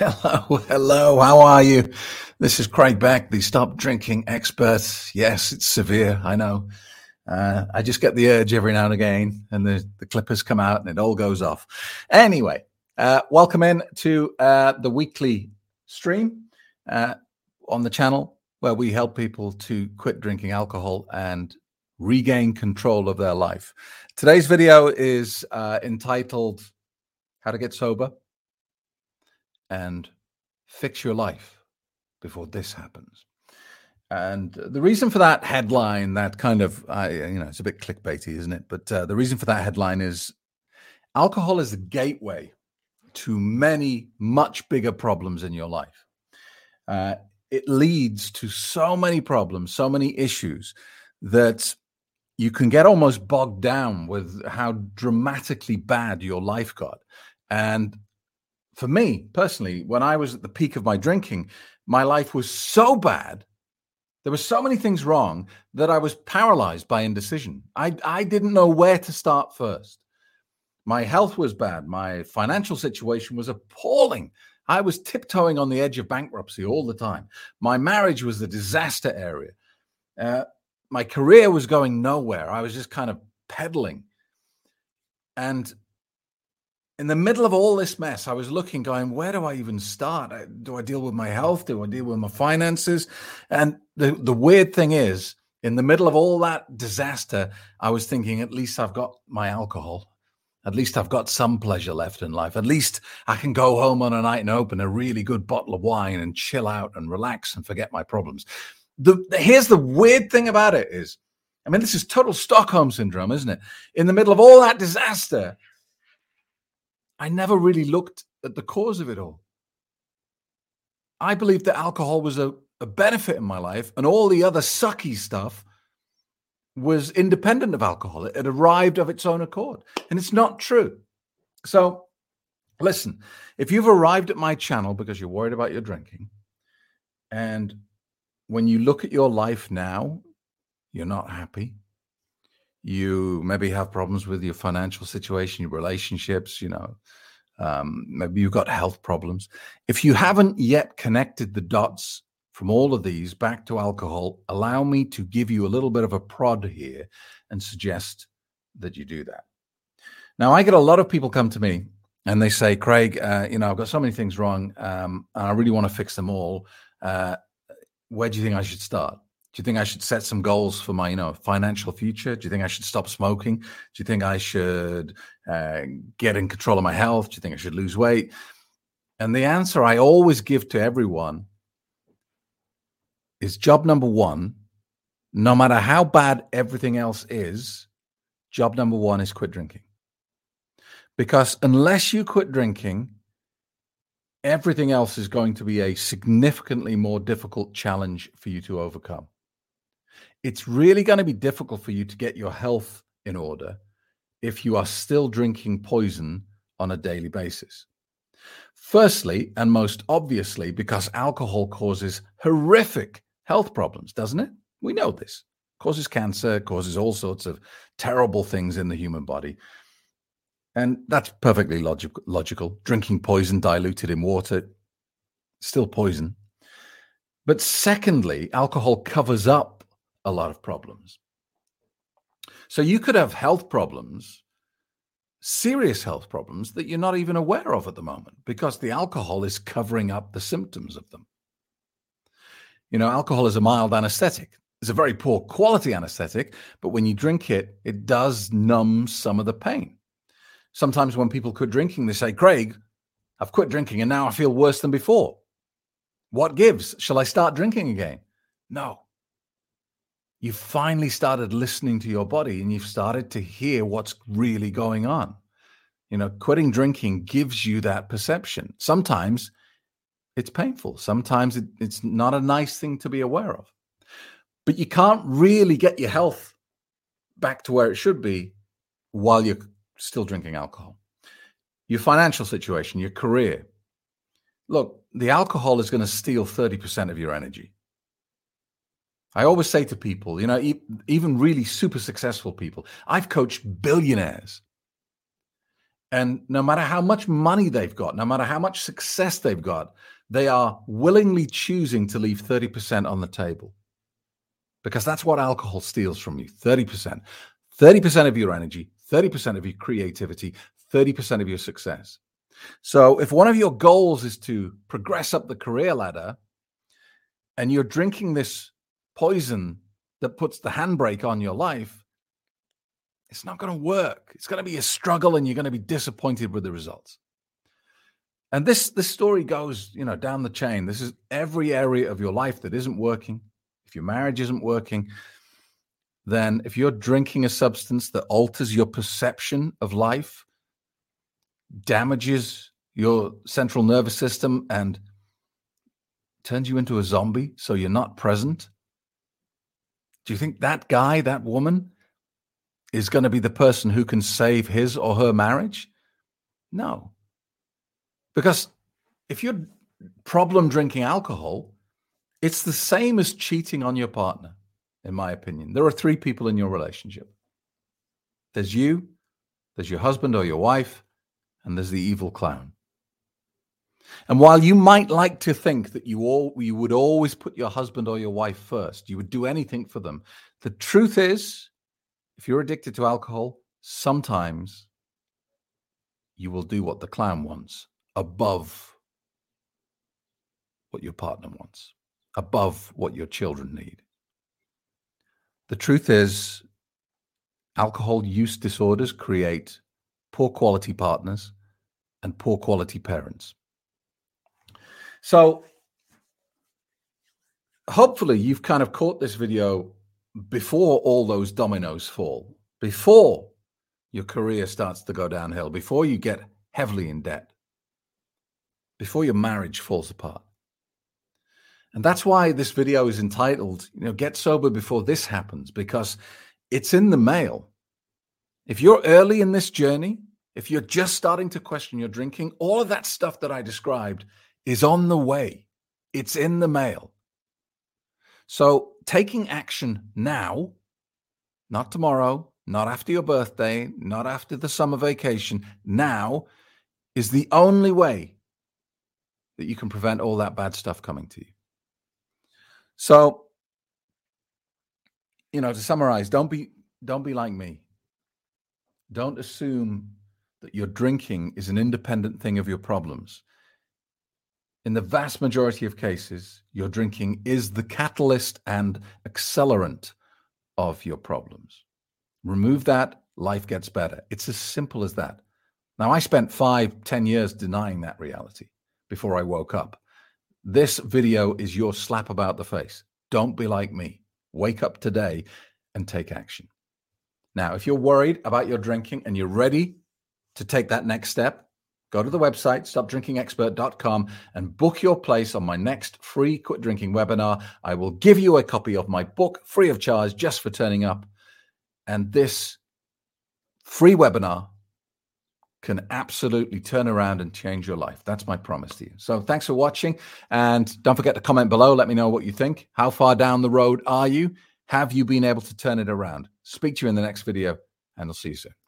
Hello, hello. How are you? This is Craig Beck, the stop drinking expert. Yes, it's severe. I know. Uh, I just get the urge every now and again, and the, the clippers come out and it all goes off. Anyway, uh, welcome in to uh, the weekly stream uh, on the channel where we help people to quit drinking alcohol and regain control of their life. Today's video is uh, entitled How to Get Sober and Fix Your Life Before This Happens. And the reason for that headline, that kind of, I, you know, it's a bit clickbaity, isn't it? But uh, the reason for that headline is alcohol is the gateway to many much bigger problems in your life. Uh, it leads to so many problems, so many issues that you can get almost bogged down with how dramatically bad your life got. And for me personally, when I was at the peak of my drinking, my life was so bad. There were so many things wrong that I was paralyzed by indecision. I, I didn't know where to start first. My health was bad. My financial situation was appalling. I was tiptoeing on the edge of bankruptcy all the time. My marriage was the disaster area. Uh, my career was going nowhere. I was just kind of peddling. And in the middle of all this mess, I was looking, going, where do I even start? Do I deal with my health? Do I deal with my finances? And the, the weird thing is, in the middle of all that disaster, I was thinking, at least I've got my alcohol. At least I've got some pleasure left in life. At least I can go home on a night and open a really good bottle of wine and chill out and relax and forget my problems the, here's the weird thing about it is, I mean, this is total Stockholm syndrome, isn't it? In the middle of all that disaster, I never really looked at the cause of it all. I believed that alcohol was a, a benefit in my life, and all the other sucky stuff was independent of alcohol. It had arrived of its own accord, and it's not true. So, listen, if you've arrived at my channel because you're worried about your drinking, and when you look at your life now, you're not happy. You maybe have problems with your financial situation, your relationships, you know, um, maybe you've got health problems. If you haven't yet connected the dots from all of these back to alcohol, allow me to give you a little bit of a prod here and suggest that you do that. Now, I get a lot of people come to me and they say, Craig, uh, you know, I've got so many things wrong um, and I really want to fix them all. Uh, where do you think I should start? Do you think I should set some goals for my, you know, financial future? Do you think I should stop smoking? Do you think I should uh, get in control of my health? Do you think I should lose weight? And the answer I always give to everyone is job number one, no matter how bad everything else is, job number one is quit drinking. Because unless you quit drinking, everything else is going to be a significantly more difficult challenge for you to overcome. It's really going to be difficult for you to get your health in order if you are still drinking poison on a daily basis. Firstly, and most obviously, because alcohol causes horrific health problems, doesn't it? We know this. Causes cancer, causes all sorts of terrible things in the human body. And that's perfectly logic- logical. Drinking poison diluted in water, still poison. But secondly, alcohol covers up a lot of problems. So you could have health problems, serious health problems that you're not even aware of at the moment because the alcohol is covering up the symptoms of them. You know, alcohol is a mild anesthetic. It's a very poor quality anesthetic, but when you drink it, it does numb some of the pain. Sometimes when people quit drinking, they say, Craig, I've quit drinking and now I feel worse than before. What gives? Shall I start drinking again? No. You've finally started listening to your body and you've started to hear what's really going on. You know, quitting drinking gives you that perception. Sometimes it's painful, sometimes it, it's not a nice thing to be aware of. But you can't really get your health back to where it should be while you're still drinking alcohol. Your financial situation, your career. Look, the alcohol is going to steal 30% of your energy. I always say to people, you know, even really super successful people, I've coached billionaires. And no matter how much money they've got, no matter how much success they've got, they are willingly choosing to leave 30% on the table because that's what alcohol steals from you 30%. 30% of your energy, 30% of your creativity, 30% of your success. So if one of your goals is to progress up the career ladder and you're drinking this poison that puts the handbrake on your life, it's not going to work. It's going to be a struggle and you're going to be disappointed with the results. And this this story goes, you know, down the chain. This is every area of your life that isn't working. If your marriage isn't working, then if you're drinking a substance that alters your perception of life, damages your central nervous system and turns you into a zombie so you're not present, do you think that guy, that woman is going to be the person who can save his or her marriage? No. Because if you're problem drinking alcohol, it's the same as cheating on your partner, in my opinion. There are three people in your relationship there's you, there's your husband or your wife, and there's the evil clown. And while you might like to think that you all you would always put your husband or your wife first, you would do anything for them. The truth is, if you're addicted to alcohol, sometimes you will do what the clown wants above what your partner wants, above what your children need. The truth is, alcohol use disorders create poor quality partners and poor quality parents. So, hopefully, you've kind of caught this video before all those dominoes fall, before your career starts to go downhill, before you get heavily in debt before your marriage falls apart. And that's why this video is entitled, you know, Get Sober Before This Happens, because it's in the mail. If you're early in this journey, if you're just starting to question your drinking, all of that stuff that I described is on the way. It's in the mail. So taking action now, not tomorrow, not after your birthday, not after the summer vacation, now is the only way that you can prevent all that bad stuff coming to you. So, you know, to summarize, don't be don't be like me. Don't assume that your drinking is an independent thing of your problems. In the vast majority of cases, your drinking is the catalyst and accelerant of your problems. Remove that, life gets better. It's as simple as that. Now, I spent five, ten years denying that reality before I woke up. This video is your slap about the face. Don't be like me. Wake up today and take action. Now, if you're worried about your drinking and you're ready to take that next step, go to the website, stopdrinkingexpert.com, and book your place on my next free quit drinking webinar. I will give you a copy of my book free of charge just for turning up. And this free webinar can absolutely turn around and change your life. That's my promise to you. So thanks for watching. And don't forget to comment below. Let me know what you think. How far down the road are you? Have you been able to turn it around? Speak to you in the next video, and I'll see you soon.